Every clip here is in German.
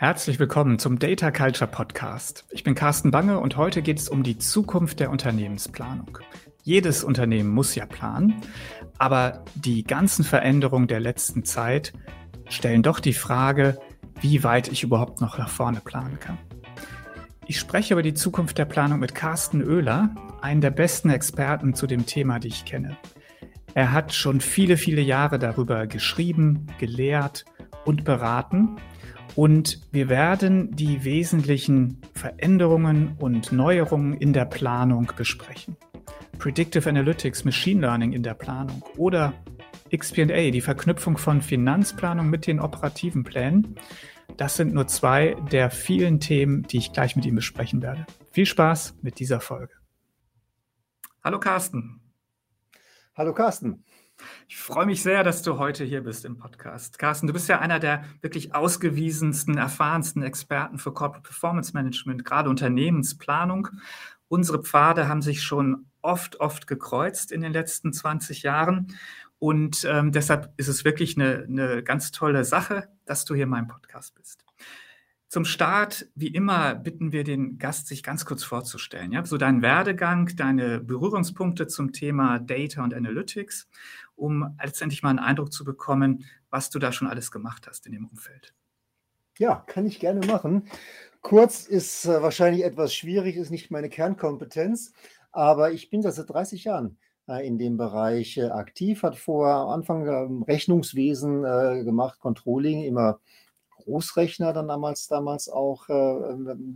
Herzlich willkommen zum Data Culture Podcast. Ich bin Carsten Bange und heute geht es um die Zukunft der Unternehmensplanung. Jedes Unternehmen muss ja planen, aber die ganzen Veränderungen der letzten Zeit stellen doch die Frage, wie weit ich überhaupt noch nach vorne planen kann. Ich spreche über die Zukunft der Planung mit Carsten Oehler, einen der besten Experten zu dem Thema, die ich kenne. Er hat schon viele, viele Jahre darüber geschrieben, gelehrt und beraten und wir werden die wesentlichen Veränderungen und Neuerungen in der Planung besprechen. Predictive Analytics, Machine Learning in der Planung oder XPA, die Verknüpfung von Finanzplanung mit den operativen Plänen. Das sind nur zwei der vielen Themen, die ich gleich mit ihm besprechen werde. Viel Spaß mit dieser Folge. Hallo Carsten. Hallo Carsten. Ich freue mich sehr, dass du heute hier bist im Podcast. Carsten, du bist ja einer der wirklich ausgewiesensten, erfahrensten Experten für Corporate Performance Management, gerade Unternehmensplanung. Unsere Pfade haben sich schon oft, oft gekreuzt in den letzten 20 Jahren. Und ähm, deshalb ist es wirklich eine, eine ganz tolle Sache, dass du hier in meinem Podcast bist. Zum Start, wie immer, bitten wir den Gast, sich ganz kurz vorzustellen. Ja? So dein Werdegang, deine Berührungspunkte zum Thema Data und Analytics um letztendlich mal einen Eindruck zu bekommen, was du da schon alles gemacht hast in dem Umfeld. Ja, kann ich gerne machen. Kurz ist äh, wahrscheinlich etwas schwierig, ist nicht meine Kernkompetenz, aber ich bin seit 30 Jahren äh, in dem Bereich äh, aktiv, hat vor am Anfang ähm, Rechnungswesen äh, gemacht, Controlling, immer Großrechner dann damals, damals auch äh,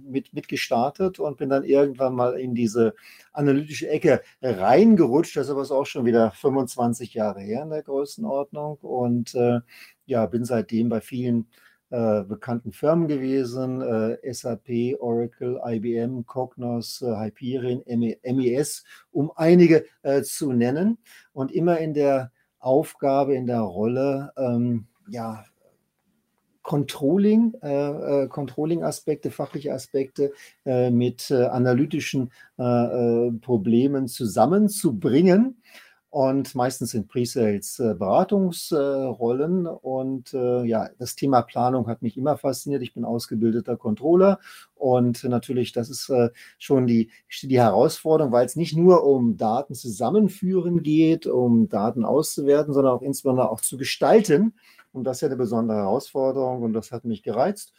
mit, mit gestartet und bin dann irgendwann mal in diese analytische Ecke reingerutscht. Das ist aber auch schon wieder 25 Jahre her in der Größenordnung und äh, ja, bin seitdem bei vielen äh, bekannten Firmen gewesen, äh, SAP, Oracle, IBM, Cognos, äh, Hyperion, MES, um einige äh, zu nennen und immer in der Aufgabe, in der Rolle, ähm, ja, Controlling, äh, äh, Controlling-Aspekte, fachliche Aspekte äh, mit äh, analytischen äh, äh, Problemen zusammenzubringen. Und meistens sind Pre-Sales Beratungsrollen. und ja, das Thema Planung hat mich immer fasziniert. Ich bin ausgebildeter Controller. Und natürlich, das ist schon die, die Herausforderung, weil es nicht nur um Daten zusammenführen geht, um Daten auszuwerten, sondern auch insbesondere auch zu gestalten. Und das ist ja eine besondere Herausforderung und das hat mich gereizt.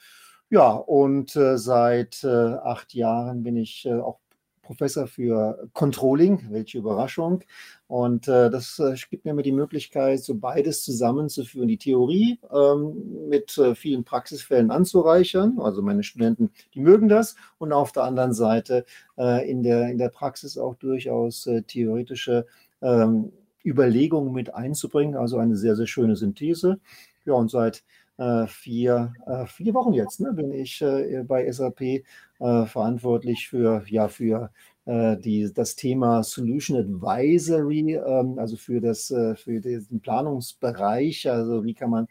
Ja, und äh, seit äh, acht Jahren bin ich äh, auch Professor für Controlling, welche Überraschung. Und äh, das äh, gibt mir immer die Möglichkeit, so beides zusammenzuführen, die Theorie ähm, mit äh, vielen Praxisfällen anzureichern. Also meine Studenten, die mögen das. Und auf der anderen Seite äh, in, der, in der Praxis auch durchaus äh, theoretische ähm, Überlegungen mit einzubringen. Also eine sehr, sehr schöne Synthese. Ja, und seit äh, vier, äh, vier Wochen jetzt ne, bin ich äh, bei SAP äh, verantwortlich für, ja, für äh, die, das Thema Solution Advisory, ähm, also für, das, äh, für den Planungsbereich. Also wie kann man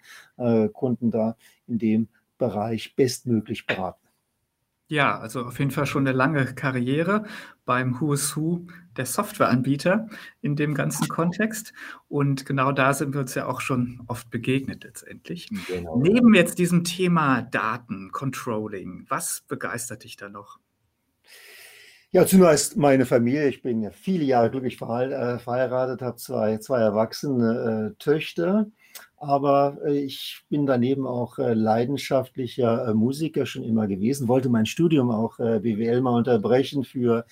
Kunden da in dem Bereich bestmöglich beraten. Ja, also auf jeden Fall schon eine lange Karriere beim Who's Who der Softwareanbieter in dem ganzen Kontext. Und genau da sind wir uns ja auch schon oft begegnet letztendlich. Genau. Neben jetzt diesem Thema Daten, Controlling, was begeistert dich da noch? Ja, zunächst meine Familie. Ich bin ja viele Jahre glücklich äh, verheiratet, habe zwei, zwei erwachsene äh, Töchter. Aber äh, ich bin daneben auch äh, leidenschaftlicher äh, Musiker schon immer gewesen, wollte mein Studium auch BWL mal unterbrechen für,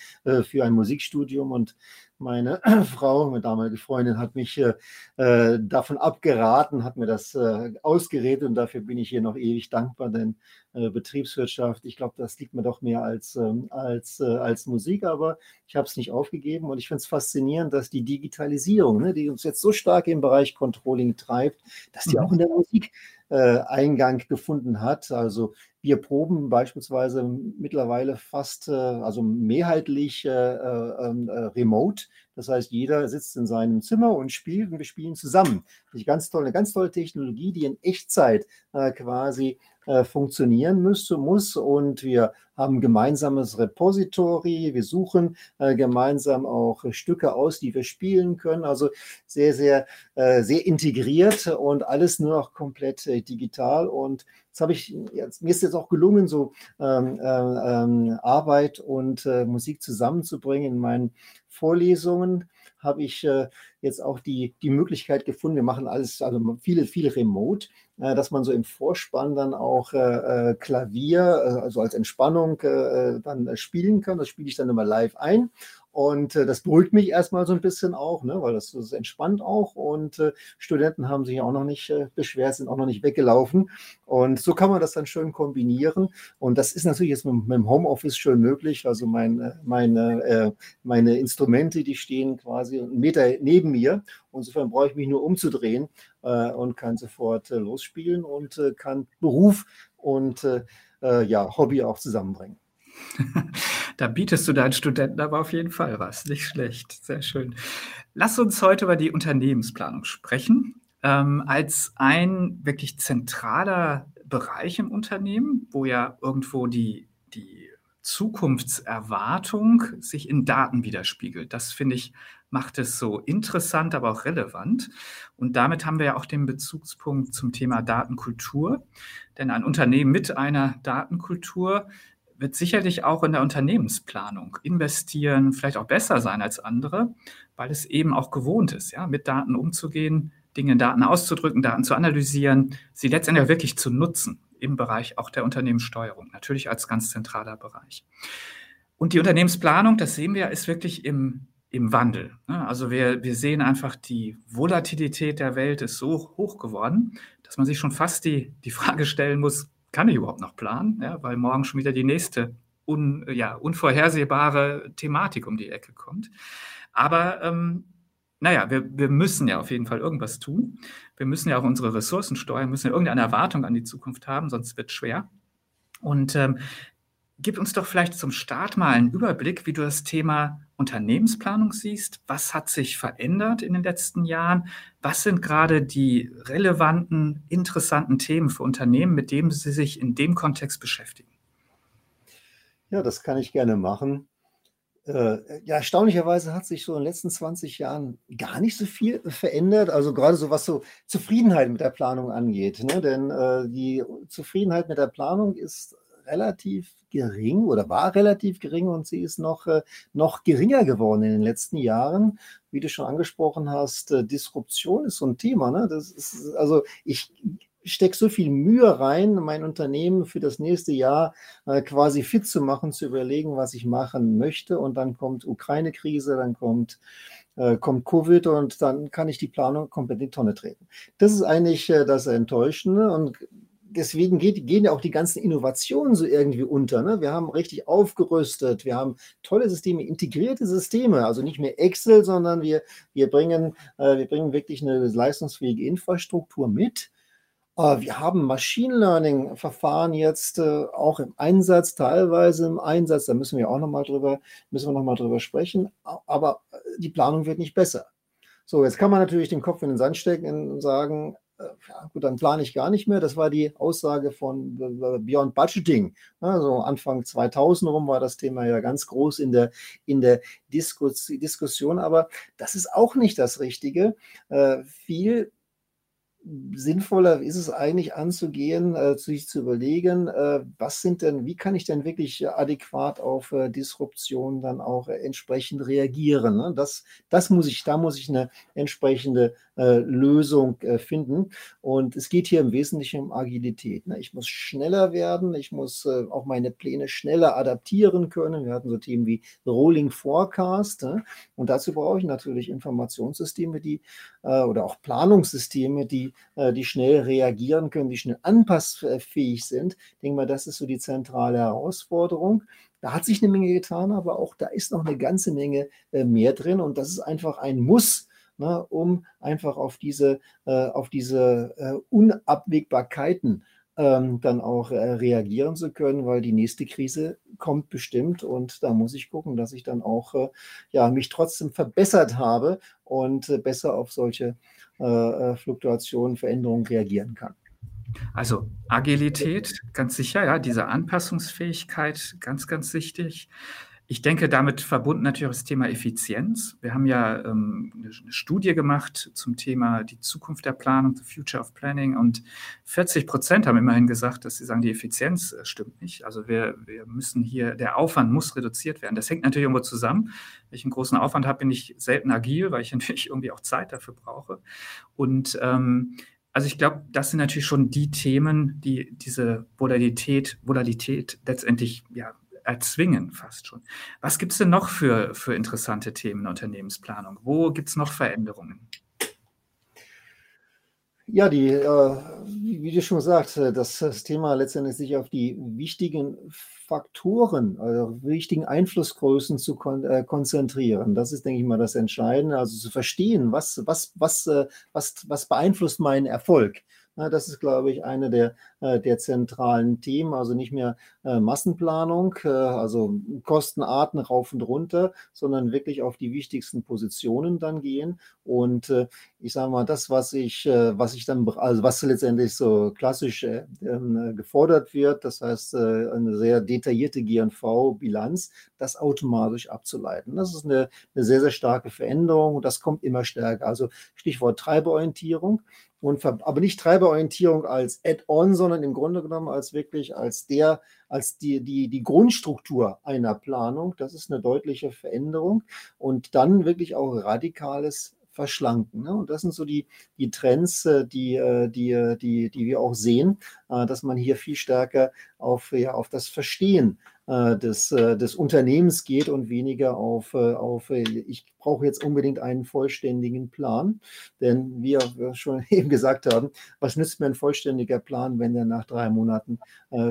für ein Musikstudium und meine Frau, meine damalige Freundin, hat mich äh, davon abgeraten, hat mir das äh, ausgeredet und dafür bin ich hier noch ewig dankbar, denn äh, Betriebswirtschaft, ich glaube, das liegt mir doch mehr als, ähm, als, äh, als Musik, aber ich habe es nicht aufgegeben und ich finde es faszinierend, dass die Digitalisierung, ne, die uns jetzt so stark im Bereich Controlling treibt, dass die mhm. auch in der Musik äh, Eingang gefunden hat. Also wir proben beispielsweise mittlerweile fast, äh, also mehrheitlich äh, äh, ähm, äh, remote. Das heißt, jeder sitzt in seinem Zimmer und spielt und wir spielen zusammen. Ist ganz toll, eine ganz tolle Technologie, die in Echtzeit äh, quasi äh, funktionieren müsste, muss. Und wir haben gemeinsames Repository. Wir suchen äh, gemeinsam auch Stücke aus, die wir spielen können. Also sehr, sehr, äh, sehr integriert und alles nur noch komplett äh, digital. Und das habe ich jetzt, mir ist jetzt auch gelungen, so ähm, äh, ähm, Arbeit und äh, Musik zusammenzubringen in meinen Vorlesungen habe ich äh, jetzt auch die, die Möglichkeit gefunden, wir machen alles, also viele, viele remote, äh, dass man so im Vorspann dann auch äh, äh Klavier, äh, also als Entspannung äh, dann spielen kann. Das spiele ich dann immer live ein und äh, das beruhigt mich erstmal so ein bisschen auch, ne, weil das, das entspannt auch. Und äh, Studenten haben sich auch noch nicht äh, beschwert, sind auch noch nicht weggelaufen. Und so kann man das dann schön kombinieren. Und das ist natürlich jetzt mit, mit dem Homeoffice schön möglich. Also mein, äh, meine, äh, meine Instrumente, die stehen quasi einen Meter neben mir. Insofern brauche ich mich nur umzudrehen äh, und kann sofort losspielen und kann Beruf und ja, Hobby auch zusammenbringen. da bietest du deinen Studenten aber auf jeden Fall was. Nicht schlecht. Sehr schön. Lass uns heute über die Unternehmensplanung sprechen. Ähm, als ein wirklich zentraler Bereich im Unternehmen, wo ja irgendwo die, die Zukunftserwartung sich in Daten widerspiegelt. Das finde ich, macht es so interessant, aber auch relevant. Und damit haben wir ja auch den Bezugspunkt zum Thema Datenkultur. Denn ein Unternehmen mit einer Datenkultur wird sicherlich auch in der Unternehmensplanung investieren, vielleicht auch besser sein als andere, weil es eben auch gewohnt ist, ja, mit Daten umzugehen, Dinge in Daten auszudrücken, Daten zu analysieren, sie letztendlich wirklich zu nutzen im Bereich auch der Unternehmenssteuerung, natürlich als ganz zentraler Bereich. Und die Unternehmensplanung, das sehen wir, ist wirklich im, im Wandel. Ne? Also wir, wir sehen einfach, die Volatilität der Welt ist so hoch geworden, dass man sich schon fast die, die Frage stellen muss, kann ich überhaupt noch planen? Ja, weil morgen schon wieder die nächste un, ja, unvorhersehbare Thematik um die Ecke kommt. Aber ähm, naja, wir, wir müssen ja auf jeden Fall irgendwas tun. Wir müssen ja auch unsere Ressourcen steuern, müssen ja irgendeine Erwartung an die Zukunft haben, sonst wird es schwer. Und ähm, gib uns doch vielleicht zum Start mal einen Überblick, wie du das Thema Unternehmensplanung siehst. Was hat sich verändert in den letzten Jahren? Was sind gerade die relevanten, interessanten Themen für Unternehmen, mit denen sie sich in dem Kontext beschäftigen? Ja, das kann ich gerne machen. Äh, ja, erstaunlicherweise hat sich so in den letzten 20 Jahren gar nicht so viel verändert. Also gerade so was so Zufriedenheit mit der Planung angeht. Ne? Denn äh, die Zufriedenheit mit der Planung ist relativ gering oder war relativ gering und sie ist noch, äh, noch geringer geworden in den letzten Jahren. Wie du schon angesprochen hast, äh, Disruption ist so ein Thema. Ne? Das ist, also ich stecke so viel Mühe rein, mein Unternehmen für das nächste Jahr äh, quasi fit zu machen, zu überlegen, was ich machen möchte. Und dann kommt Ukraine-Krise, dann kommt kommt Covid und dann kann ich die Planung komplett in die Tonne treten. Das ist eigentlich das Enttäuschende und deswegen geht, gehen ja auch die ganzen Innovationen so irgendwie unter. Ne? Wir haben richtig aufgerüstet, wir haben tolle Systeme, integrierte Systeme, also nicht mehr Excel, sondern wir, wir, bringen, äh, wir bringen wirklich eine leistungsfähige Infrastruktur mit. Äh, wir haben Machine Learning-Verfahren jetzt äh, auch im Einsatz, teilweise im Einsatz, da müssen wir auch nochmal drüber, müssen wir noch drüber sprechen, aber äh, die Planung wird nicht besser. So, jetzt kann man natürlich den Kopf in den Sand stecken und sagen, ja, gut, dann plane ich gar nicht mehr. Das war die Aussage von Beyond Budgeting. Also Anfang 2000 rum war das Thema ja ganz groß in der, in der Diskus Diskussion, aber das ist auch nicht das Richtige. Äh, viel sinnvoller ist es eigentlich anzugehen, äh, sich zu überlegen, äh, was sind denn, wie kann ich denn wirklich adäquat auf äh, Disruption dann auch äh, entsprechend reagieren? Ne? Das, das muss ich, da muss ich eine entsprechende Lösung äh, finden. Und es geht hier im Wesentlichen um Agilität. Ne? Ich muss schneller werden, ich muss auch meine Pläne schneller adaptieren können. Wir hatten so Themen wie Rolling Forecast. Ne? Und dazu brauche ich natürlich Informationssysteme, die oder auch Planungssysteme, die äh, die, schnell reagieren können, die schnell anpassfähig sind. Ich denke mal, das ist so die zentrale Herausforderung. Da hat sich eine Menge getan, aber auch da ist noch eine ganze Menge äh, mehr drin und das ist einfach ein Muss, ne, um einfach auf diese, äh, auf diese Unabwägbarkeiten ähm, dann auch reagieren zu können, weil die nächste Krise kommt bestimmt und da muss ich gucken, dass ich dann auch ja, mich trotzdem verbessert habe und besser auf solche äh, äh, Fluktuationen, Veränderungen reagieren kann. Also Agilität, ganz sicher, ja, diese Anpassungsfähigkeit, ganz, ganz wichtig. Ich denke, damit verbunden natürlich das Thema Effizienz. Wir haben ja ähm, eine Studie gemacht zum Thema die Zukunft der Planung, the future of planning. Und 40 Prozent haben immerhin gesagt, dass sie sagen, die Effizienz äh, stimmt nicht. Also wir, wir müssen hier, der Aufwand muss reduziert werden. Das hängt natürlich irgendwo zusammen. Wenn ich einen großen Aufwand habe, bin ich selten agil, weil ich natürlich irgendwie auch Zeit dafür brauche. Und ähm, also ich glaube, das sind natürlich schon die Themen, die diese Volatilität, Volatilität letztendlich ja, erzwingen fast schon. Was gibt es denn noch für, für interessante Themen in Unternehmensplanung? Wo gibt es noch Veränderungen? Ja, die, äh, wie du schon gesagt, äh, dass das Thema letztendlich sich auf die wichtigen Faktoren, also wichtigen Einflussgrößen zu kon äh, konzentrieren. Das ist, denke ich mal, das Entscheidende. Also zu verstehen, was, was, was, äh, was, was beeinflusst meinen Erfolg. Das ist, glaube ich, eine der, äh, der zentralen Themen. Also nicht mehr äh, Massenplanung, äh, also Kostenarten rauf und runter, sondern wirklich auf die wichtigsten Positionen dann gehen. Und ich sage mal, das, was ich, was ich dann, also was letztendlich so klassisch ähm, gefordert wird, das heißt eine sehr detaillierte GNV-Bilanz, das automatisch abzuleiten. Das ist eine, eine sehr, sehr starke Veränderung und das kommt immer stärker. Also Stichwort Treiberorientierung und aber nicht Treiberorientierung als Add-on, sondern im Grunde genommen als wirklich als der, als die, die, die Grundstruktur einer Planung. Das ist eine deutliche Veränderung und dann wirklich auch radikales verschlanken. Ne? Und das sind so die, die Trends, äh, die, äh, die, äh, die, die wir auch sehen, dass man hier viel stärker auf, ja, auf das Verstehen des, des Unternehmens geht und weniger auf, auf ich brauche jetzt unbedingt einen vollständigen Plan. Denn wie wir schon eben gesagt haben, was nützt mir ein vollständiger Plan, wenn der nach drei Monaten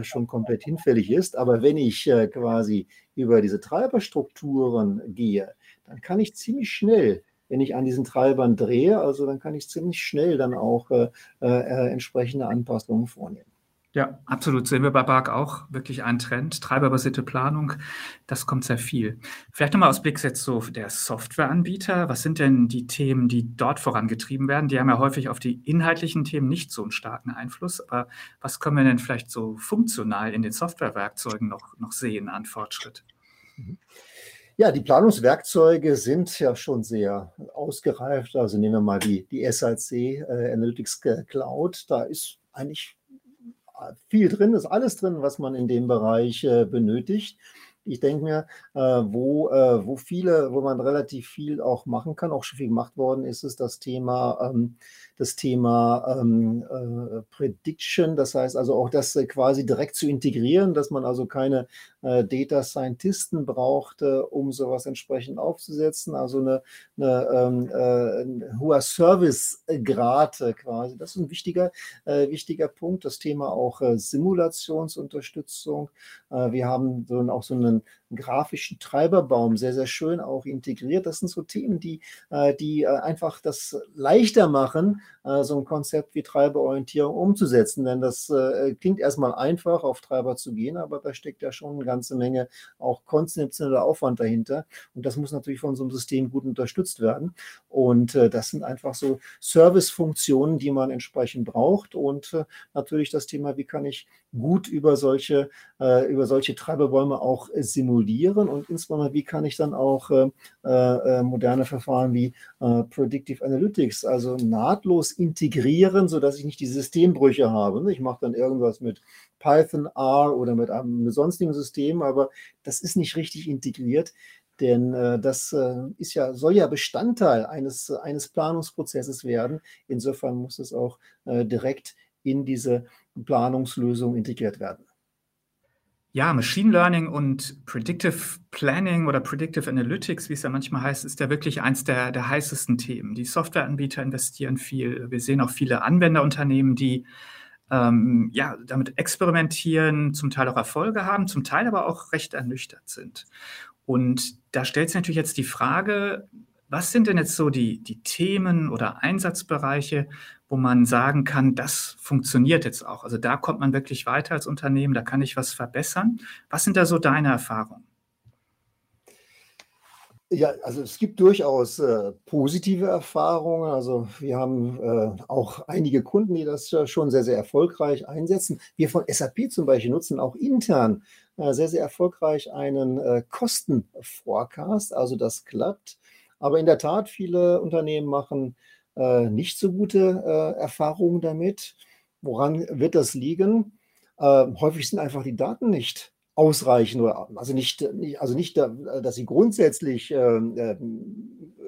schon komplett hinfällig ist? Aber wenn ich quasi über diese Treiberstrukturen gehe, dann kann ich ziemlich schnell wenn ich an diesen Treibern drehe. Also dann kann ich ziemlich schnell dann auch äh, äh, entsprechende Anpassungen vornehmen. Ja, absolut. Sehen wir bei BARC auch wirklich einen Trend. Treiberbasierte Planung, das kommt sehr viel. Vielleicht nochmal aus Blick jetzt so der Softwareanbieter. Was sind denn die Themen, die dort vorangetrieben werden? Die haben ja häufig auf die inhaltlichen Themen nicht so einen starken Einfluss. Aber was können wir denn vielleicht so funktional in den Softwarewerkzeugen noch, noch sehen an Fortschritt? Mhm. Ja, die Planungswerkzeuge sind ja schon sehr ausgereift. Also nehmen wir mal die, die SAC äh, Analytics Cloud. Da ist eigentlich viel drin, ist alles drin, was man in dem Bereich äh, benötigt. Ich denke mir, äh, wo, äh, wo viele, wo man relativ viel auch machen kann, auch schon viel gemacht worden ist, ist das Thema ähm, das Thema ähm, äh, Prediction, das heißt also auch das äh, quasi direkt zu integrieren, dass man also keine äh, Data Scientisten braucht, äh, um sowas entsprechend aufzusetzen, also eine, eine ähm, äh, ein hoher Servicegrad äh, quasi. Das ist ein wichtiger, wichtiger Punkt. Das Thema auch Simulationsunterstützung. wir haben so, auch so einen grafischen Treiberbaum sehr, sehr schön auch integriert. Das sind so Themen, die, die einfach das leichter machen, äh, so ein Konzept wie Treiberorientierung umzusetzen. Denn das äh, klingt erstmal einfach, auf Treiber zu gehen, aber da steckt ja schon eine ganze Menge auch konzeptioneller Aufwand dahinter. Und das muss natürlich von so einem System gut unterstützt werden. Und äh, das sind einfach so Servicefunktionen, die man entsprechend braucht. Und natürlich das Thema, wie kann ich gut über solche, über solche Treiberbäume auch simulieren und insbesondere, wie kann ich dann auch moderne Verfahren wie Predictive Analytics, also nahtlos integrieren, sodass ich nicht die Systembrüche habe. Ich mache dann irgendwas mit Python, R oder mit einem sonstigen System, aber das ist nicht richtig integriert. Denn äh, das äh, ist ja, soll ja Bestandteil eines, eines Planungsprozesses werden. Insofern muss es auch äh, direkt in diese Planungslösung integriert werden. Ja, Machine Learning und Predictive Planning oder Predictive Analytics, wie es ja manchmal heißt, ist ja wirklich eins der, der heißesten Themen. Die Softwareanbieter investieren viel. Wir sehen auch viele Anwenderunternehmen, die ähm, ja, damit experimentieren, zum Teil auch Erfolge haben, zum Teil aber auch recht ernüchtert sind. Und da stellt sich natürlich jetzt die Frage, was sind denn jetzt so die, die Themen oder Einsatzbereiche, wo man sagen kann, das funktioniert jetzt auch? Also da kommt man wirklich weiter als Unternehmen, da kann ich was verbessern. Was sind da so deine Erfahrungen? Ja, also es gibt durchaus äh, positive Erfahrungen. Also wir haben äh, auch einige Kunden, die das ja schon sehr, sehr erfolgreich einsetzen. Wir von SAP zum Beispiel nutzen auch intern äh, sehr, sehr erfolgreich einen äh, Kostenforecast. Also das klappt. Aber in der Tat, viele Unternehmen machen äh, nicht so gute äh, Erfahrungen damit. Woran wird das liegen? Äh, häufig sind einfach die Daten nicht ausreichend oder also nicht, also nicht, dass sie grundsätzlich ähm, äh,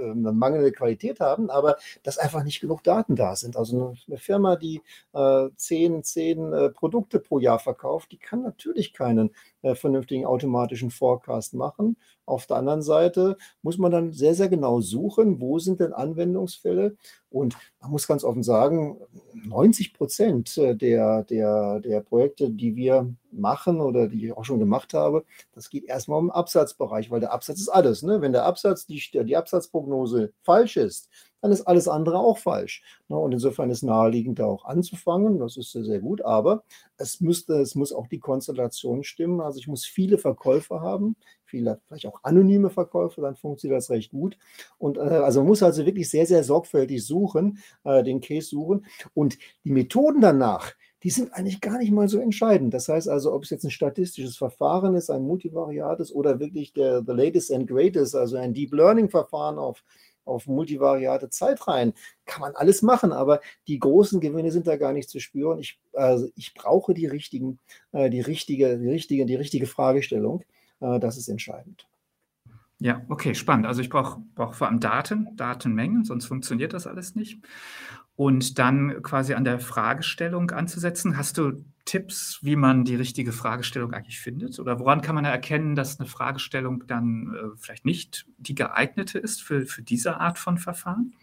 eine mangelnde Qualität haben, aber dass einfach nicht genug Daten da sind. Also eine Firma, die äh, zehn, zehn äh, Produkte pro Jahr verkauft, die kann natürlich keinen äh, vernünftigen automatischen Forecast machen. Auf der anderen Seite muss man dann sehr, sehr genau suchen, wo sind denn Anwendungsfälle. Und man muss ganz offen sagen, 90 Prozent der, der, der Projekte, die wir machen oder die ich auch schon gemacht habe, das geht erstmal um den Absatzbereich, weil der Absatz ist alles. Ne? Wenn der Absatz, die, die Absatzprognose falsch ist, dann ist alles andere auch falsch. Ne? Und insofern ist naheliegend, da auch anzufangen. Das ist sehr, sehr gut. Aber es müsste, es muss auch die Konstellation stimmen. Also ich muss viele Verkäufer haben, viele, vielleicht auch anonyme Verkäufer, dann funktioniert das recht gut. Und äh, also man muss also wirklich sehr, sehr sorgfältig suchen, äh, den Case suchen. Und die Methoden danach, die sind eigentlich gar nicht mal so entscheidend. Das heißt also, ob es jetzt ein statistisches Verfahren ist, ein multivariates oder wirklich der the latest and greatest, also ein Deep Learning Verfahren auf auf multivariate Zeitreihen. Kann man alles machen, aber die großen Gewinne sind da gar nicht zu spüren. Ich, also ich brauche die richtigen, äh, die richtige, die richtige, die richtige Fragestellung. Äh, das ist entscheidend. Ja, okay, spannend. Also ich brauche brauch vor allem Daten, Datenmengen, sonst funktioniert das alles nicht und dann quasi an der Fragestellung anzusetzen. Hast du Tipps, wie man die richtige Fragestellung eigentlich findet? Oder woran kann man erkennen, dass eine Fragestellung dann äh, vielleicht nicht die geeignete ist für, für diese Art von Verfahren?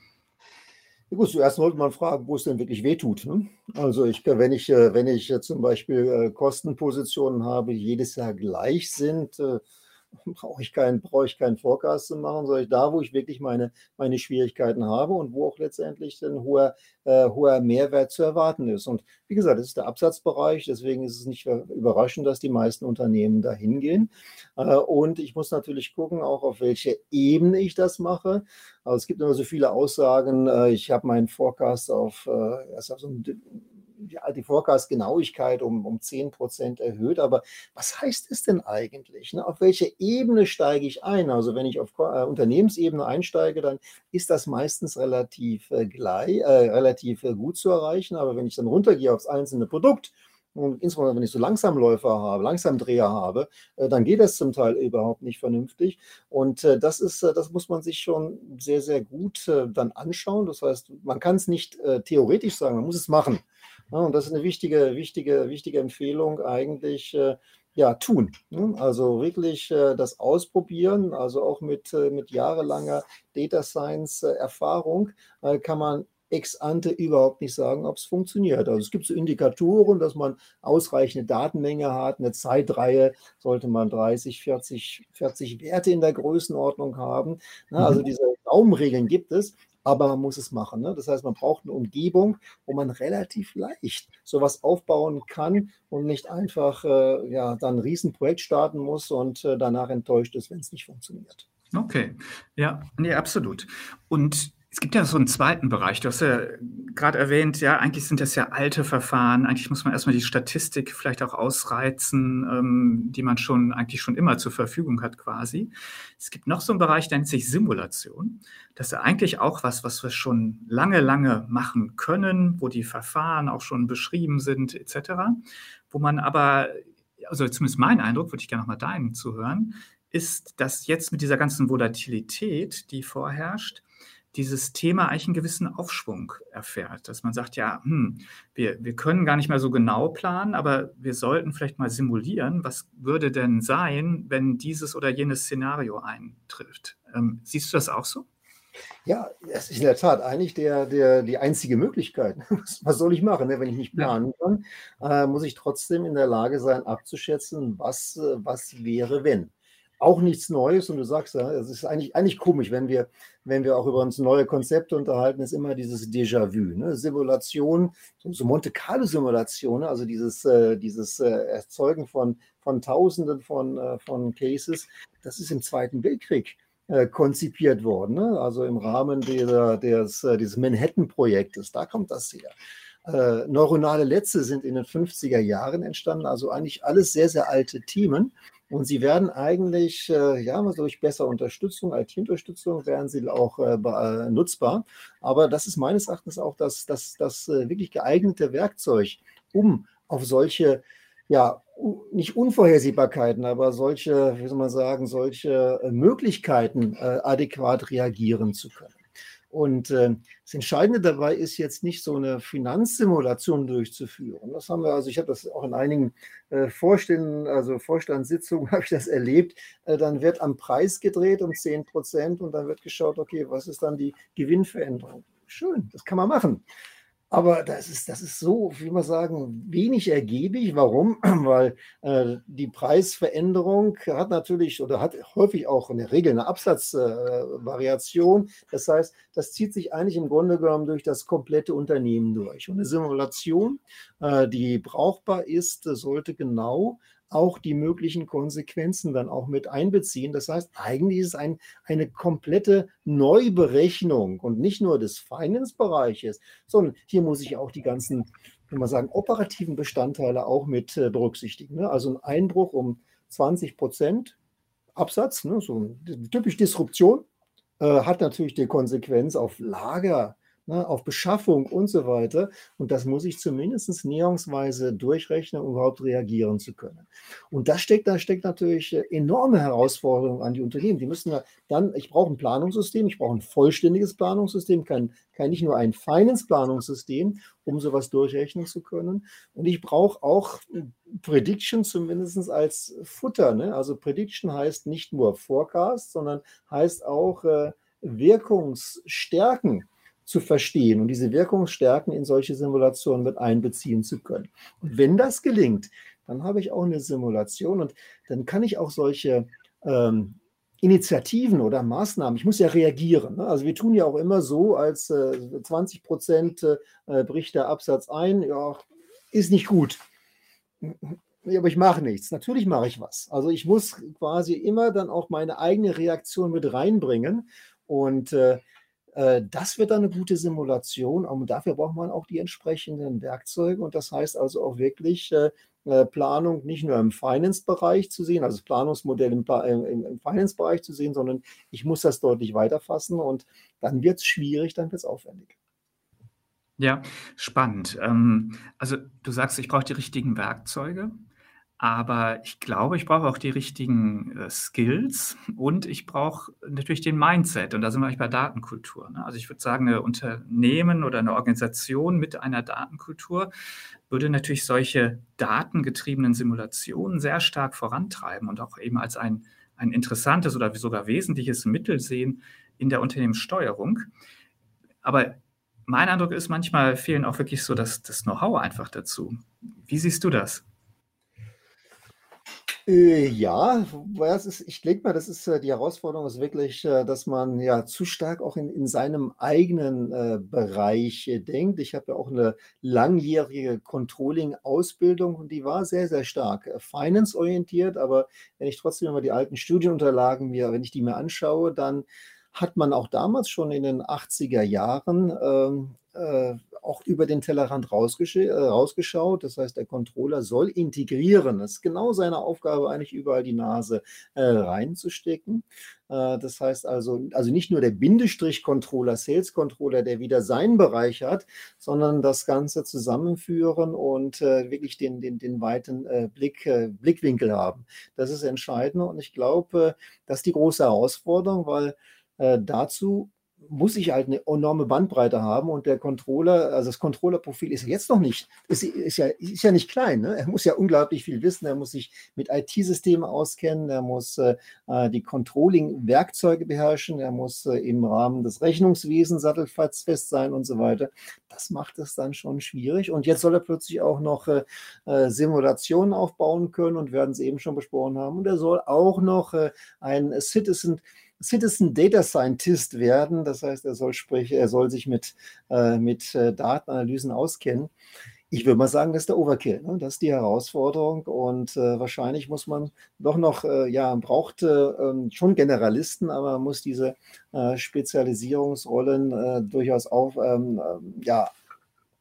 Ja gut, zuerst sollte man fragen, wo es denn wirklich wehtut. Ne? Also ich, wenn ich, äh, wenn ich zum Beispiel äh, Kostenpositionen habe, die jedes Jahr gleich sind, äh, brauche ich keinen, brauche ich keinen Forecast zu machen, sondern da, wo ich wirklich meine, meine Schwierigkeiten habe und wo auch letztendlich ein hoher, äh, hoher Mehrwert zu erwarten ist. Und wie gesagt, das ist der Absatzbereich, deswegen ist es nicht überraschend, dass die meisten Unternehmen da hingehen. Äh, und ich muss natürlich gucken, auch auf welche Ebene ich das mache. Also es gibt immer so viele Aussagen, äh, ich habe meinen Forecast auf, äh, erst auf so einem die Forecast-Genauigkeit um, um 10 Prozent erhöht. Aber was heißt es denn eigentlich? Ne? Auf welche Ebene steige ich ein? Also wenn ich auf äh, Unternehmensebene einsteige, dann ist das meistens relativ äh, gleich, äh, relativ äh, gut zu erreichen. Aber wenn ich dann runtergehe aufs einzelne Produkt, und insbesondere wenn ich so Langsamläufer habe, Langsamdreher habe, äh, dann geht das zum Teil überhaupt nicht vernünftig. Und äh, das ist, das muss man sich schon sehr, sehr gut dann anschauen. Das heißt, man kann es nicht theoretisch sagen, man muss es machen. Und das ist eine wichtige, wichtige, wichtige Empfehlung eigentlich. Äh, ja, tun. Ne? Also wirklich äh, das ausprobieren, also auch mit, äh, mit jahrelanger Data Science Erfahrung kann man ex ante überhaupt nicht sagen, ob es funktioniert. Also es gibt so Indikatoren, dass man ausreichende Datenmenge hat, eine Zeitreihe sollte man 30, 40, 40 Werte in der Größenordnung haben. Ne? Also mhm. diese Daumenregeln gibt es, aber man muss es machen. Ne? Das heißt, man braucht eine Umgebung, wo man relativ leicht sowas aufbauen kann und nicht einfach äh, ja, dann ein Riesenprojekt starten muss und äh, danach enttäuscht ist, wenn es nicht funktioniert. Okay, ja, nee, absolut. Und es gibt ja so einen zweiten Bereich. Du hast ja gerade erwähnt, ja, eigentlich sind das ja alte Verfahren. Eigentlich muss man erstmal die Statistik vielleicht auch ausreizen, ähm, die man schon eigentlich schon immer zur Verfügung hat, quasi. Es gibt noch so einen Bereich, der nennt sich Simulation. Das ist ja eigentlich auch was, was wir schon lange, lange machen können, wo die Verfahren auch schon beschrieben sind, etc. Wo man aber, also zumindest mein Eindruck, würde ich gerne nochmal deinen zuhören, ist, dass jetzt mit dieser ganzen Volatilität, die vorherrscht, dieses Thema eigentlich einen gewissen Aufschwung erfährt, dass man sagt, ja, hm, wir, wir können gar nicht mehr so genau planen, aber wir sollten vielleicht mal simulieren, was würde denn sein, wenn dieses oder jenes Szenario eintrifft. Ähm, siehst du das auch so? Ja, das ist in der Tat eigentlich der, der, die einzige Möglichkeit. Was, was soll ich machen? Ne? Wenn ich nicht planen kann, äh, muss ich trotzdem in der Lage sein, abzuschätzen, was, äh, was wäre, wenn auch nichts Neues und du sagst ja, es ist eigentlich, eigentlich komisch, wenn wir, wenn wir auch über uns neue Konzepte unterhalten, ist immer dieses Déjà-vu, ne? Simulation, so Monte Carlo-Simulation, also dieses, äh, dieses äh, Erzeugen von, von Tausenden von, äh, von Cases, das ist im Zweiten Weltkrieg äh, konzipiert worden, ne? also im Rahmen dieser, des, äh, dieses Manhattan-Projektes, da kommt das her. Äh, neuronale Netze sind in den 50er Jahren entstanden, also eigentlich alles sehr, sehr alte Themen. Und sie werden eigentlich, äh, ja, durch bessere Unterstützung, IT-Unterstützung, werden sie auch äh, äh, nutzbar. Aber das ist meines Erachtens auch das, das, das äh, wirklich geeignete Werkzeug, um auf solche, ja, nicht Unvorhersehbarkeiten, aber solche, wie soll man sagen, solche äh, Möglichkeiten äh, adäquat reagieren zu können. Und äh, das Entscheidende dabei ist jetzt nicht so eine Finanzsimulation durchzuführen. Das haben wir, also ich habe das auch in einigen äh, Vorständen, also Vorstandssitzungen habe ich das erlebt. Äh, dann wird am Preis gedreht um 10 Prozent und dann wird geschaut, okay, was ist dann die Gewinnveränderung? Schön, das kann man machen. Aber das ist, das ist so, wie man sagen, wenig ergiebig. Warum? Weil äh, die Preisveränderung hat natürlich oder hat häufig auch in der Regel eine Absatzvariation. Äh, das heißt, das zieht sich eigentlich im Grunde genommen durch das komplette Unternehmen durch. Und eine Simulation, äh, die brauchbar ist, sollte genau auch die möglichen Konsequenzen dann auch mit einbeziehen. Das heißt, eigentlich ist es ein, eine komplette Neuberechnung und nicht nur des Finance-Bereiches, sondern hier muss ich auch die ganzen, wenn man sagen, operativen Bestandteile auch mit äh, berücksichtigen. Ne? Also ein Einbruch um 20 Prozent Absatz, ne? so typisch Disruption, äh, hat natürlich die Konsequenz auf Lager, ne, auf Beschaffung und so weiter. Und das muss ich zumindest näherungsweise durchrechnen, um überhaupt reagieren zu können. Und da steckt, da steckt natürlich äh, enorme Herausforderungen an die Unternehmen. Die müssen dann, ich brauche ein Planungssystem, ich brauche ein vollständiges Planungssystem, kein, kein nicht nur ein Finance-Planungssystem, um sowas durchrechnen zu können. Und ich brauche auch Prediction zumindest als Futter. Ne? Also Prediction heißt nicht nur Forecast, sondern heißt auch äh, Wirkungsstärken zu verstehen und diese Wirkungsstärken in solche Simulationen mit einbeziehen zu können. Und wenn das gelingt, dann habe ich auch eine Simulation und dann kann ich auch solche ähm, Initiativen oder Maßnahmen, ich muss ja reagieren. Ne? Also wir tun ja auch immer so, als äh, 20 Prozent äh, bricht der Absatz ein, ja, ist nicht gut. Aber ich mache nichts. Natürlich mache ich was. Also ich muss quasi immer dann auch meine eigene Reaktion mit reinbringen. Und äh, äh, das wird dann eine gute Simulation, und dafür braucht man auch die entsprechenden Werkzeuge. Und das heißt also auch wirklich äh, äh, Planung nicht nur im Finance-Bereich zu sehen, also das Planungsmodell im, im, im Finance-Bereich zu sehen, sondern ich muss das deutlich weiterfassen und dann wird es schwierig, dann wird es aufwendig. Ja, spannend. Ähm, also du sagst, ich brauche die richtigen Werkzeuge. Aber ich glaube, ich brauche auch die richtigen äh, Skills und ich brauche natürlich den Mindset. Und da sind wir eigentlich bei Datenkultur. Ne? Also ich würde sagen, ein Unternehmen oder eine Organisation mit einer Datenkultur würde natürlich solche datengetriebenen Simulationen sehr stark vorantreiben und auch eben als ein, ein interessantes oder sogar wesentliches Mittel sehen in der Unternehmenssteuerung. Aber mein Eindruck ist, manchmal fehlen auch wirklich so das, das Know-how einfach dazu. Wie siehst du das? Äh, ja, ist, ich denke mal, das ist äh, die Herausforderung ist wirklich, äh, dass man ja zu stark auch in, in seinem eigenen äh, Bereich denkt. Ich habe ja auch eine langjährige Controlling-Ausbildung und die war sehr, sehr stark finance-orientiert. Aber wenn ich trotzdem immer die alten Studienunterlagen mir, wenn ich die mir anschaue, dann hat man auch damals schon in den 80er Jahren ähm, äh, auch über den Tellerrand rausgesch äh, rausgeschaut. Das heißt, der Controller soll integrieren. Das ist genau seine Aufgabe, eigentlich überall die Nase äh, reinzustecken. Äh, das heißt also, also nicht nur der Bindestrich-Controller, Sales-Controller, der wieder seinen Bereich hat, sondern das Ganze zusammenführen und äh, wirklich den, den, den weiten äh, Blick, Blickwinkel haben. Das ist entscheidend und ich glaube, das ist die große Herausforderung, weil dazu muss ich halt eine enorme Bandbreite haben und der Controller, also das Controller-Profil ist jetzt noch nicht, ist, ist, ja, ist ja nicht klein. Ne? Er muss ja unglaublich viel wissen, er muss sich mit IT-Systemen auskennen, er muss äh, äh, die Controlling-Werkzeuge beherrschen, er muss äh, im Rahmen des Rechnungswesens sattelfest sein und so weiter. Das macht es dann schon schwierig. Und jetzt soll er plötzlich auch noch äh, äh Simulationen aufbauen können und werden es eben schon besprochen haben. Und er soll auch noch äh, ein Citizen Citizen Data Scientist werden. Das heißt, er soll, sprich, er soll sich mit, äh, mit äh, Datenanalysen auskennen. Ich würde mal sagen, das ist der Overkill. Ne? Das ist die Herausforderung und äh, wahrscheinlich muss man doch noch, äh, ja, braucht äh, ähm, schon Generalisten, aber man muss diese äh, Spezialisierungsrollen durchaus auf, ähm, ähm, ja,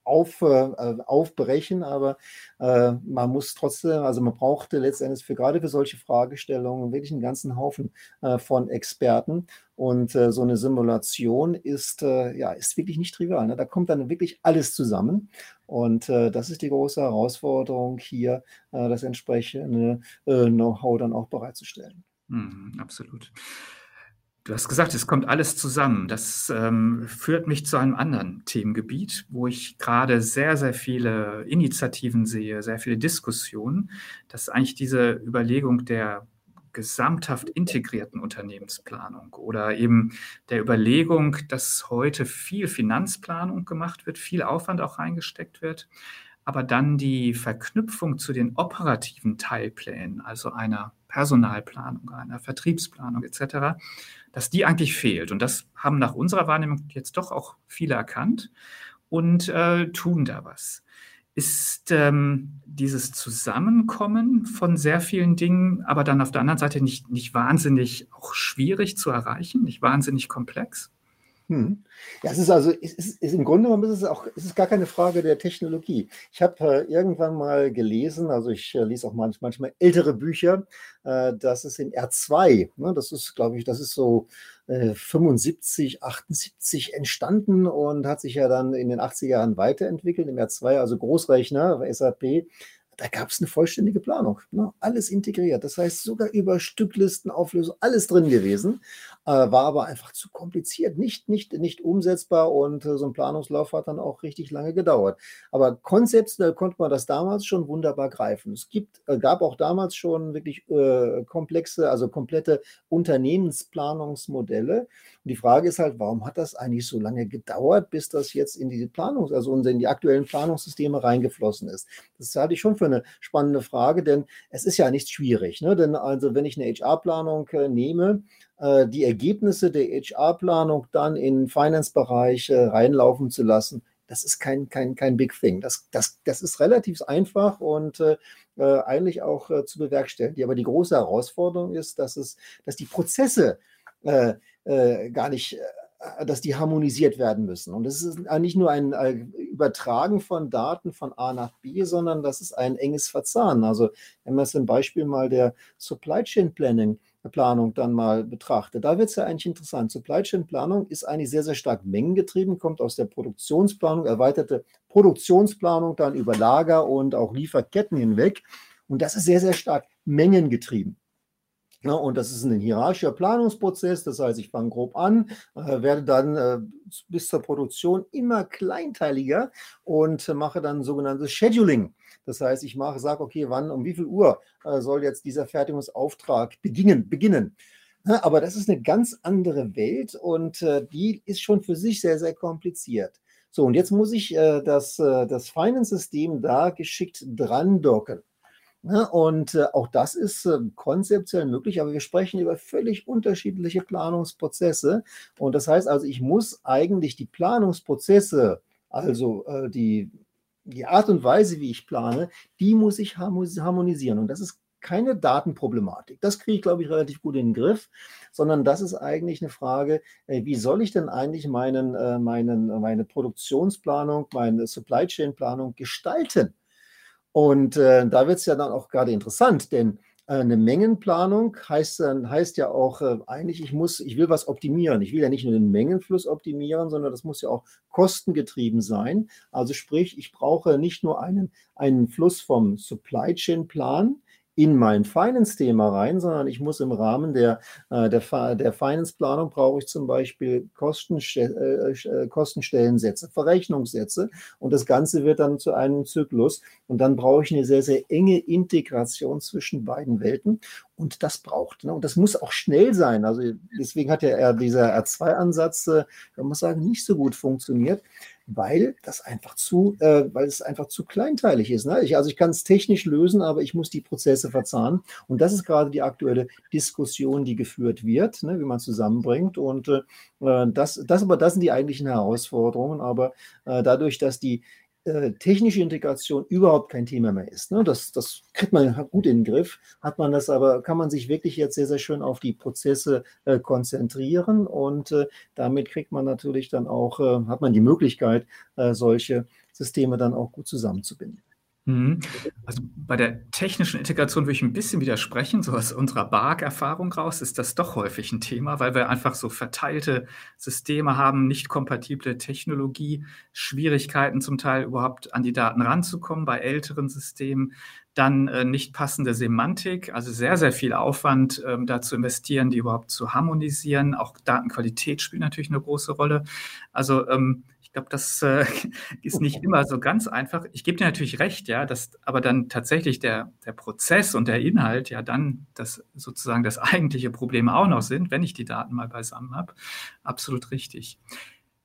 auf, äh, aufbrechen, aber äh, man muss trotzdem, also man brauchte letztendlich für gerade für solche Fragestellungen wirklich einen ganzen Haufen äh, von Experten. Und äh, so eine Simulation ist, äh, ja, ist wirklich nicht trivial. Ne? Da kommt dann wirklich alles zusammen. Und äh, das ist die große Herausforderung, hier das entsprechende Know-how dann auch bereitzustellen. Mhm, absolut. Du hast gesagt, es kommt alles zusammen. Das ähm, führt mich zu einem anderen Themengebiet, wo ich gerade sehr, sehr viele Initiativen sehe, sehr viele Diskussionen. Das ist eigentlich diese Überlegung der gesamthaft integrierten Unternehmensplanung oder eben der Überlegung, dass heute viel Finanzplanung gemacht wird, viel Aufwand auch reingesteckt wird, aber dann die Verknüpfung zu den operativen Teilplänen, also einer Personalplanung, einer Vertriebsplanung etc., dass die eigentlich fehlt. Und das haben nach unserer Wahrnehmung jetzt doch auch viele erkannt und äh, tun da was. Ist ähm, dieses Zusammenkommen von sehr vielen Dingen, aber dann auf der anderen Seite nicht, nicht wahnsinnig auch schwierig zu erreichen, nicht wahnsinnig komplex? Hm. Ja, es ist also, es ist, ist im Grunde genommen ist es auch, es ist gar keine Frage der Technologie. Ich habe äh, irgendwann mal gelesen, also ich äh, lese auch manch, manchmal ältere Bücher, äh, dass es in R2, ne, das ist, glaube ich, das ist so 75, äh, 78 entstanden und hat sich ja dann in den 80er Jahren weiterentwickelt, im R2, also Großrechner, SAP, da gab es eine vollständige Planung. Ne? Alles integriert. Das heißt, sogar über Stücklistenauflösung, alles drin gewesen, war aber einfach zu kompliziert, nicht, nicht, nicht umsetzbar und äh, so ein Planungslauf hat dann auch richtig lange gedauert. Aber konzeptionell konnte man das damals schon wunderbar greifen. Es gibt, äh, gab auch damals schon wirklich äh, komplexe, also komplette Unternehmensplanungsmodelle. Und die Frage ist halt, warum hat das eigentlich so lange gedauert, bis das jetzt in die Planung, also in die aktuellen Planungssysteme reingeflossen ist? Das halte ich schon für eine spannende Frage, denn es ist ja nicht schwierig. Ne? Denn also, wenn ich eine HR-Planung äh, nehme, äh, die Ergebnisse der HR-Planung dann in Finance-Bereich äh, reinlaufen zu lassen, das ist kein, kein, kein Big Thing. Das, das, das ist relativ einfach und äh, äh eigentlich auch äh, zu bewerkstelligen. Aber die große Herausforderung ist, dass, es, dass die Prozesse äh, gar nicht dass die harmonisiert werden müssen. Und es ist nicht nur ein Übertragen von Daten von A nach B, sondern das ist ein enges Verzahnen. Also wenn man es zum Beispiel mal der Supply Chain Planning Planung dann mal betrachtet, da wird es ja eigentlich interessant. Supply Chain Planung ist eigentlich sehr, sehr stark mengengetrieben, kommt aus der Produktionsplanung, erweiterte Produktionsplanung dann über Lager und auch Lieferketten hinweg. Und das ist sehr, sehr stark mengengetrieben. Ja, und das ist ein hierarchischer Planungsprozess. Das heißt, ich fange grob an, äh, werde dann äh, bis zur Produktion immer kleinteiliger und äh, mache dann sogenanntes Scheduling. Das heißt, ich mache, sage, okay, wann, um wie viel Uhr äh, soll jetzt dieser Fertigungsauftrag beginnen? beginnen. Ja, aber das ist eine ganz andere Welt und äh, die ist schon für sich sehr, sehr kompliziert. So, und jetzt muss ich äh, das, das Finance-System da geschickt dran docken. Ne? Und äh, auch das ist äh, konzeptionell möglich, aber wir sprechen über völlig unterschiedliche Planungsprozesse. Und das heißt also, ich muss eigentlich die Planungsprozesse, also äh, die, die Art und Weise, wie ich plane, die muss ich harmonisieren. Und das ist keine Datenproblematik. Das kriege ich, glaube ich, relativ gut in den Griff, sondern das ist eigentlich eine Frage, wie soll ich denn eigentlich meinen, meinen, meine Produktionsplanung, meine Supply Chain Planung gestalten? Und äh, da wird es ja dann auch gerade interessant, denn äh, eine Mengenplanung heißt, heißt ja auch äh, eigentlich, ich muss, ich will was optimieren. Ich will ja nicht nur den Mengenfluss optimieren, sondern das muss ja auch kostengetrieben sein. Also sprich, ich brauche nicht nur einen, einen Fluss vom Supply Chain Plan, in mein Finance-Thema rein, sondern ich muss im Rahmen der, äh, der, der Finance-Planung brauche ich zum Beispiel äh, äh, Kostenstellensätze, Verrechnungssätze und das Ganze wird dann zu einem Zyklus und dann brauche ich eine sehr, sehr enge Integration zwischen beiden Welten und das braucht. Ne? Und das muss auch schnell sein. Also deswegen hat ja dieser R2-Ansatz, äh, man muss sagen, nicht so gut funktioniert weil das einfach zu, äh, weil es einfach zu kleinteilig ist. Ne? Ich, also ich kann es technisch lösen, aber ich muss die Prozesse verzahnen. Und das ist gerade die aktuelle Diskussion, die geführt wird, ne? wie man zusammenbringt. Und äh, das, das aber das sind die eigentlichen Herausforderungen. Aber äh, dadurch, dass die äh, technische Integration überhaupt kein Thema mehr ist. Ne? Das, das kriegt man gut in den Griff. Hat man das aber, kann man sich wirklich jetzt sehr, sehr schön auf die Prozesse äh, konzentrieren und äh, damit kriegt man natürlich dann auch, äh, hat man die Möglichkeit, äh, solche Systeme dann auch gut zusammenzubinden. Mhm. Also bei der technischen Integration würde ich ein bisschen widersprechen. So aus unserer BARC-Erfahrung raus ist das doch häufig ein Thema, weil wir einfach so verteilte Systeme haben, nicht kompatible Technologie, Schwierigkeiten zum Teil überhaupt an die Daten ranzukommen bei älteren Systemen, dann äh, nicht passende Semantik, also sehr, sehr viel Aufwand ähm, da zu investieren, die überhaupt zu harmonisieren. Auch Datenqualität spielt natürlich eine große Rolle. Also ähm, ich glaube, das äh, ist nicht immer so ganz einfach. Ich gebe dir natürlich recht, ja, dass aber dann tatsächlich der, der Prozess und der Inhalt ja dann das sozusagen das eigentliche Problem auch noch sind, wenn ich die Daten mal beisammen habe. Absolut richtig.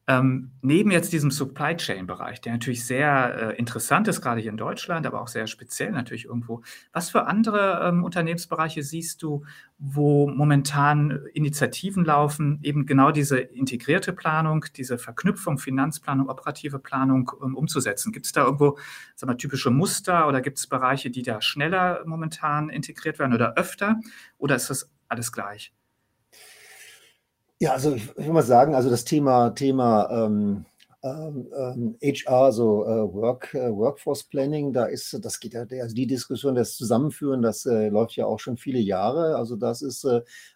Ähm, neben jetzt diesem Supply Chain Bereich, der natürlich sehr äh, interessant ist, gerade hier in Deutschland, aber auch sehr speziell natürlich irgendwo, was für andere ähm, Unternehmensbereiche siehst du, wo momentan Initiativen laufen, eben genau diese integrierte Planung, diese Verknüpfung Finanzplanung, operative Planung ähm, umzusetzen? Gibt es da irgendwo sag mal, typische Muster oder gibt es Bereiche, die da schneller momentan integriert werden oder öfter? Oder ist das alles gleich? Ja, also ich würde mal sagen, also das Thema, Thema ähm, ähm, HR, so äh, Work, äh, Workforce Planning, da ist, das geht ja, also die Diskussion, das Zusammenführen, das äh, läuft ja auch schon viele Jahre. Also das ist,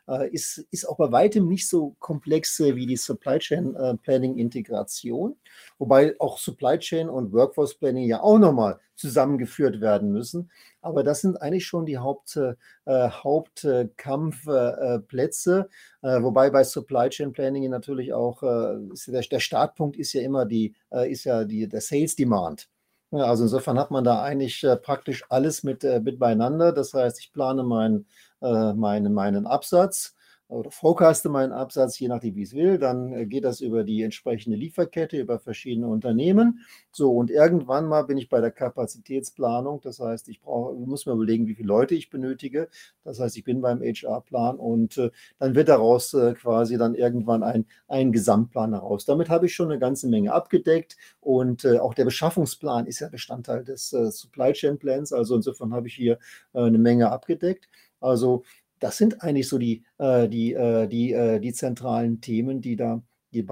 äh, äh, ist, ist auch bei weitem nicht so komplex äh, wie die Supply Chain Planning Integration, wobei auch Supply Chain und Workforce Planning ja auch nochmal zusammengeführt werden müssen. Aber das sind eigentlich schon die Haupt, äh, Hauptkampfplätze, äh, wobei bei Supply Chain Planning natürlich auch äh, der, der, Startpunkt ist ja immer die, äh, ist ja die, der Sales Demand. Also insofern hat man da eigentlich äh, praktisch alles mit, äh, mit beieinander. Das heißt, ich plane mein, meine, meinen Absatz oder forecaste meinen Absatz, je nachdem, wie es will. Dann äh, geht das über die entsprechende Lieferkette, über verschiedene Unternehmen. So, und irgendwann mal bin ich bei der Kapazitätsplanung. Das heißt, ich brauche, muss mir überlegen, wie viele Leute ich benötige. Das heißt, ich bin beim HR-Plan und äh, dann wird daraus äh, quasi dann irgendwann ein, ein Gesamtplan heraus. Damit habe ich schon eine ganze Menge abgedeckt und äh, auch der Beschaffungsplan ist ja Bestandteil des äh, Supply Chain Plans. Also insofern habe ich hier äh, eine Menge abgedeckt. Also das sind eigentlich so die, äh, die, äh, die, äh, die zentralen Themen, die da die,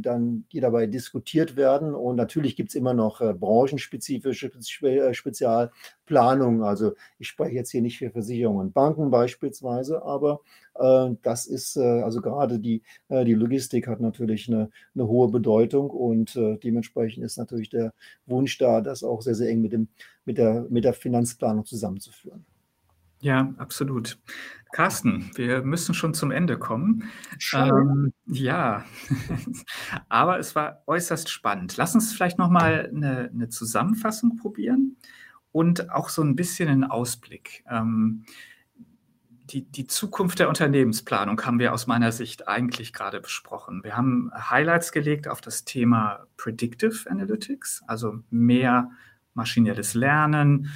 dann, die dabei diskutiert werden. Und natürlich gibt es immer noch äh, branchenspezifische Spe Spezialplanungen. Also ich spreche jetzt hier nicht für Versicherungen und Banken beispielsweise, aber äh, das ist, äh, also gerade die, äh, die Logistik hat natürlich eine, eine hohe Bedeutung und äh, dementsprechend ist natürlich der Wunsch da, das auch sehr, sehr eng mit, dem, mit, der, mit der Finanzplanung zusammenzuführen. Ja, absolut. Carsten, wir müssen schon zum Ende kommen. Ähm, ja, aber es war äußerst spannend. Lass uns vielleicht nochmal eine, eine Zusammenfassung probieren und auch so ein bisschen einen Ausblick. Ähm, die, die Zukunft der Unternehmensplanung haben wir aus meiner Sicht eigentlich gerade besprochen. Wir haben Highlights gelegt auf das Thema Predictive Analytics, also mehr maschinelles Lernen,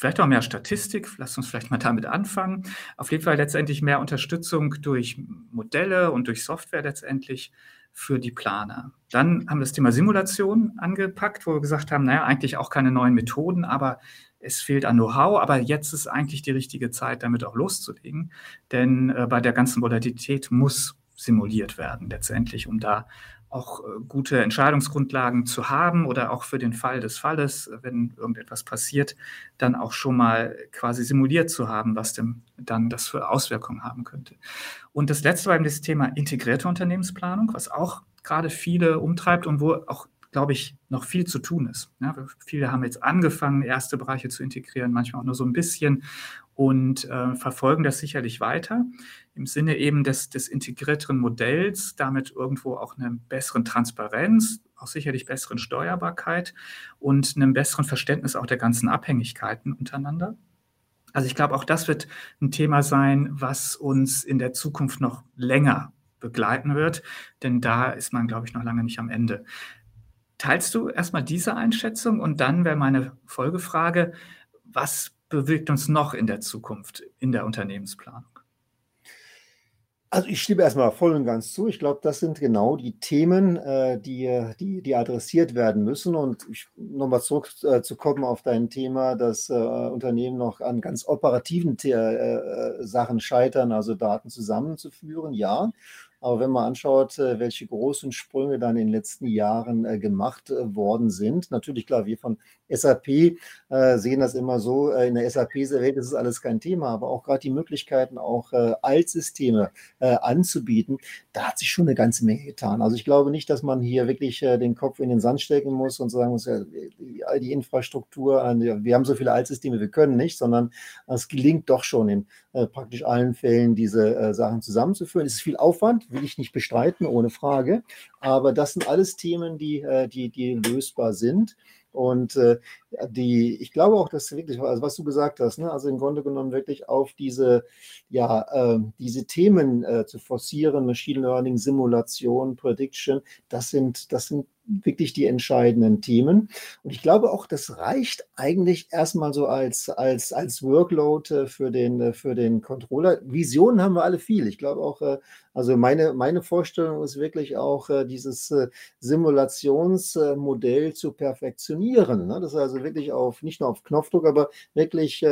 vielleicht auch mehr Statistik, lass uns vielleicht mal damit anfangen. Auf jeden Fall letztendlich mehr Unterstützung durch Modelle und durch Software letztendlich für die Planer. Dann haben wir das Thema Simulation angepackt, wo wir gesagt haben, naja, eigentlich auch keine neuen Methoden, aber es fehlt an Know-how, aber jetzt ist eigentlich die richtige Zeit, damit auch loszulegen. Denn äh, bei der ganzen Volatilität muss simuliert werden letztendlich, um da auch äh, gute Entscheidungsgrundlagen zu haben oder auch für den Fall des Falles, wenn irgendetwas passiert, dann auch schon mal quasi simuliert zu haben, was denn dann das für Auswirkungen haben könnte. Und das letzte war eben das Thema integrierte Unternehmensplanung, was auch gerade viele umtreibt und wo auch glaube ich, noch viel zu tun ist. Ja, viele haben jetzt angefangen, erste Bereiche zu integrieren, manchmal auch nur so ein bisschen und äh, verfolgen das sicherlich weiter im Sinne eben des, des integrierteren Modells, damit irgendwo auch eine besseren Transparenz, auch sicherlich besseren Steuerbarkeit und einem besseren Verständnis auch der ganzen Abhängigkeiten untereinander. Also ich glaube, auch das wird ein Thema sein, was uns in der Zukunft noch länger begleiten wird, denn da ist man, glaube ich, noch lange nicht am Ende. Teilst du erstmal diese Einschätzung und dann wäre meine Folgefrage, was bewegt uns noch in der Zukunft in der Unternehmensplanung? Also ich stimme erstmal voll und ganz zu. Ich glaube, das sind genau die Themen, äh, die, die, die adressiert werden müssen. Und nochmal zurückzukommen äh, auf dein Thema, dass äh, Unternehmen noch an ganz operativen äh, äh, Sachen scheitern, also Daten zusammenzuführen, ja. Aber wenn man anschaut, äh, welche großen Sprünge dann in den letzten Jahren äh, gemacht äh, worden sind, natürlich klar, wir von SAP sehen das immer so, in der SAP-Welt ist es alles kein Thema, aber auch gerade die Möglichkeiten, auch Altsysteme anzubieten, da hat sich schon eine ganze Menge getan. Also ich glaube nicht, dass man hier wirklich den Kopf in den Sand stecken muss und sagen muss, ja, die Infrastruktur, wir haben so viele Altsysteme, wir können nicht, sondern es gelingt doch schon in praktisch allen Fällen, diese Sachen zusammenzuführen. Es ist viel Aufwand, will ich nicht bestreiten, ohne Frage. Aber das sind alles Themen, die, äh, die, die lösbar sind. Und äh, die, ich glaube auch, dass wirklich, also was du gesagt hast, ne, also im Grunde genommen wirklich auf diese, ja, äh, diese Themen äh, zu forcieren, Machine Learning, Simulation, Prediction, das sind, das sind wirklich die entscheidenden Themen. Und ich glaube auch, das reicht eigentlich erstmal so als, als, als Workload äh, für den, äh, für den Controller. Visionen haben wir alle viel. Ich glaube auch, äh, also meine, meine Vorstellung ist wirklich auch, dieses Simulationsmodell zu perfektionieren. Ne? Das ist also wirklich auf, nicht nur auf Knopfdruck, aber wirklich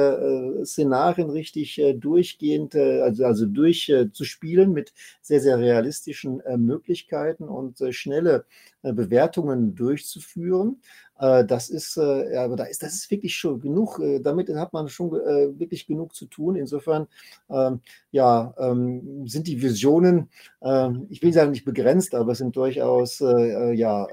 Szenarien richtig durchgehend, also, also durch zu spielen mit sehr, sehr realistischen Möglichkeiten und schnelle Bewertungen durchzuführen. Äh, das ist, äh, aber da ist, das ist wirklich schon genug, äh, damit hat man schon wirklich genug zu tun. Insofern, ähm, ja, ähm, sind die Visionen, ähm, ich will sagen nicht begrenzt, aber es sind durchaus, ja,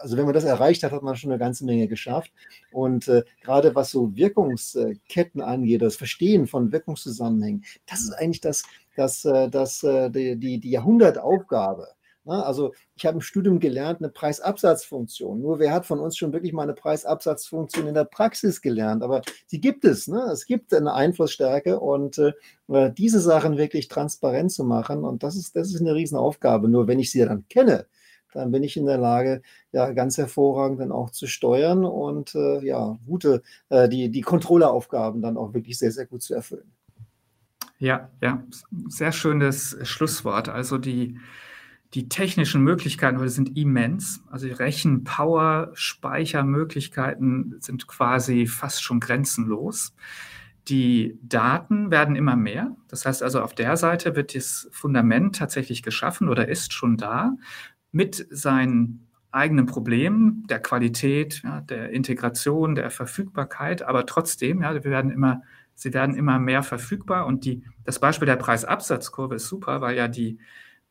also wenn man das erreicht hat, hat man schon eine ganze Menge geschafft. Und äh, gerade was so Wirkungsketten angeht, das Verstehen von Wirkungszusammenhängen, das ist eigentlich das, das, das, die, die, die Jahrhundertaufgabe? Also ich habe im Studium gelernt, eine Preisabsatzfunktion. Nur wer hat von uns schon wirklich mal eine Preisabsatzfunktion in der Praxis gelernt? Aber sie gibt es. Ne? Es gibt eine Einflussstärke und äh, diese Sachen wirklich transparent zu machen. Und das ist, das ist eine Riesenaufgabe. Nur wenn ich sie dann kenne, dann bin ich in der Lage, ja, ganz hervorragend dann auch zu steuern und äh, ja, gute, äh, die, die Controlleraufgaben dann auch wirklich sehr, sehr gut zu erfüllen. Ja, ja, sehr schönes Schlusswort. Also die die technischen Möglichkeiten heute sind immens. Also Rechenpower, Speichermöglichkeiten sind quasi fast schon grenzenlos. Die Daten werden immer mehr. Das heißt also, auf der Seite wird das Fundament tatsächlich geschaffen oder ist schon da mit seinen eigenen Problemen der Qualität, ja, der Integration, der Verfügbarkeit. Aber trotzdem, ja, wir werden immer, sie werden immer mehr verfügbar. Und die, das Beispiel der Preisabsatzkurve ist super, weil ja die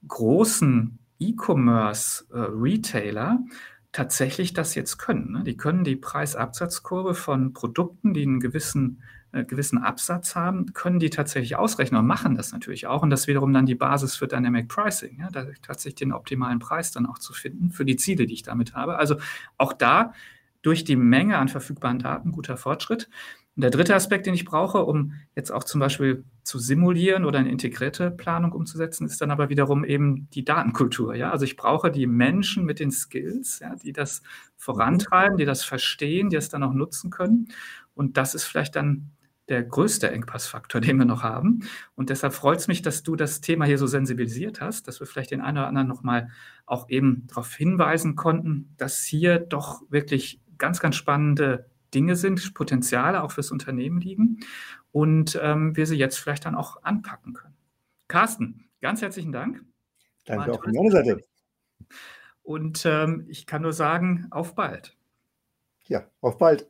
großen E-Commerce-Retailer äh, tatsächlich das jetzt können. Ne? Die können die Preisabsatzkurve von Produkten, die einen gewissen, äh, gewissen Absatz haben, können die tatsächlich ausrechnen und machen das natürlich auch. Und das wiederum dann die Basis für Dynamic Pricing, ja? da tatsächlich den optimalen Preis dann auch zu finden für die Ziele, die ich damit habe. Also auch da durch die Menge an verfügbaren Daten guter Fortschritt. Und der dritte Aspekt, den ich brauche, um jetzt auch zum Beispiel zu simulieren oder eine integrierte Planung umzusetzen, ist dann aber wiederum eben die Datenkultur. Ja? Also ich brauche die Menschen mit den Skills, ja, die das vorantreiben, die das verstehen, die es dann auch nutzen können. Und das ist vielleicht dann der größte Engpassfaktor, den wir noch haben. Und deshalb freut es mich, dass du das Thema hier so sensibilisiert hast, dass wir vielleicht den einen oder anderen nochmal auch eben darauf hinweisen konnten, dass hier doch wirklich ganz, ganz spannende Dinge sind, Potenziale auch fürs Unternehmen liegen und ähm, wir sie jetzt vielleicht dann auch anpacken können. Carsten, ganz herzlichen Dank. Danke auch von meiner Seite. Und ähm, ich kann nur sagen, auf bald. Ja, auf bald.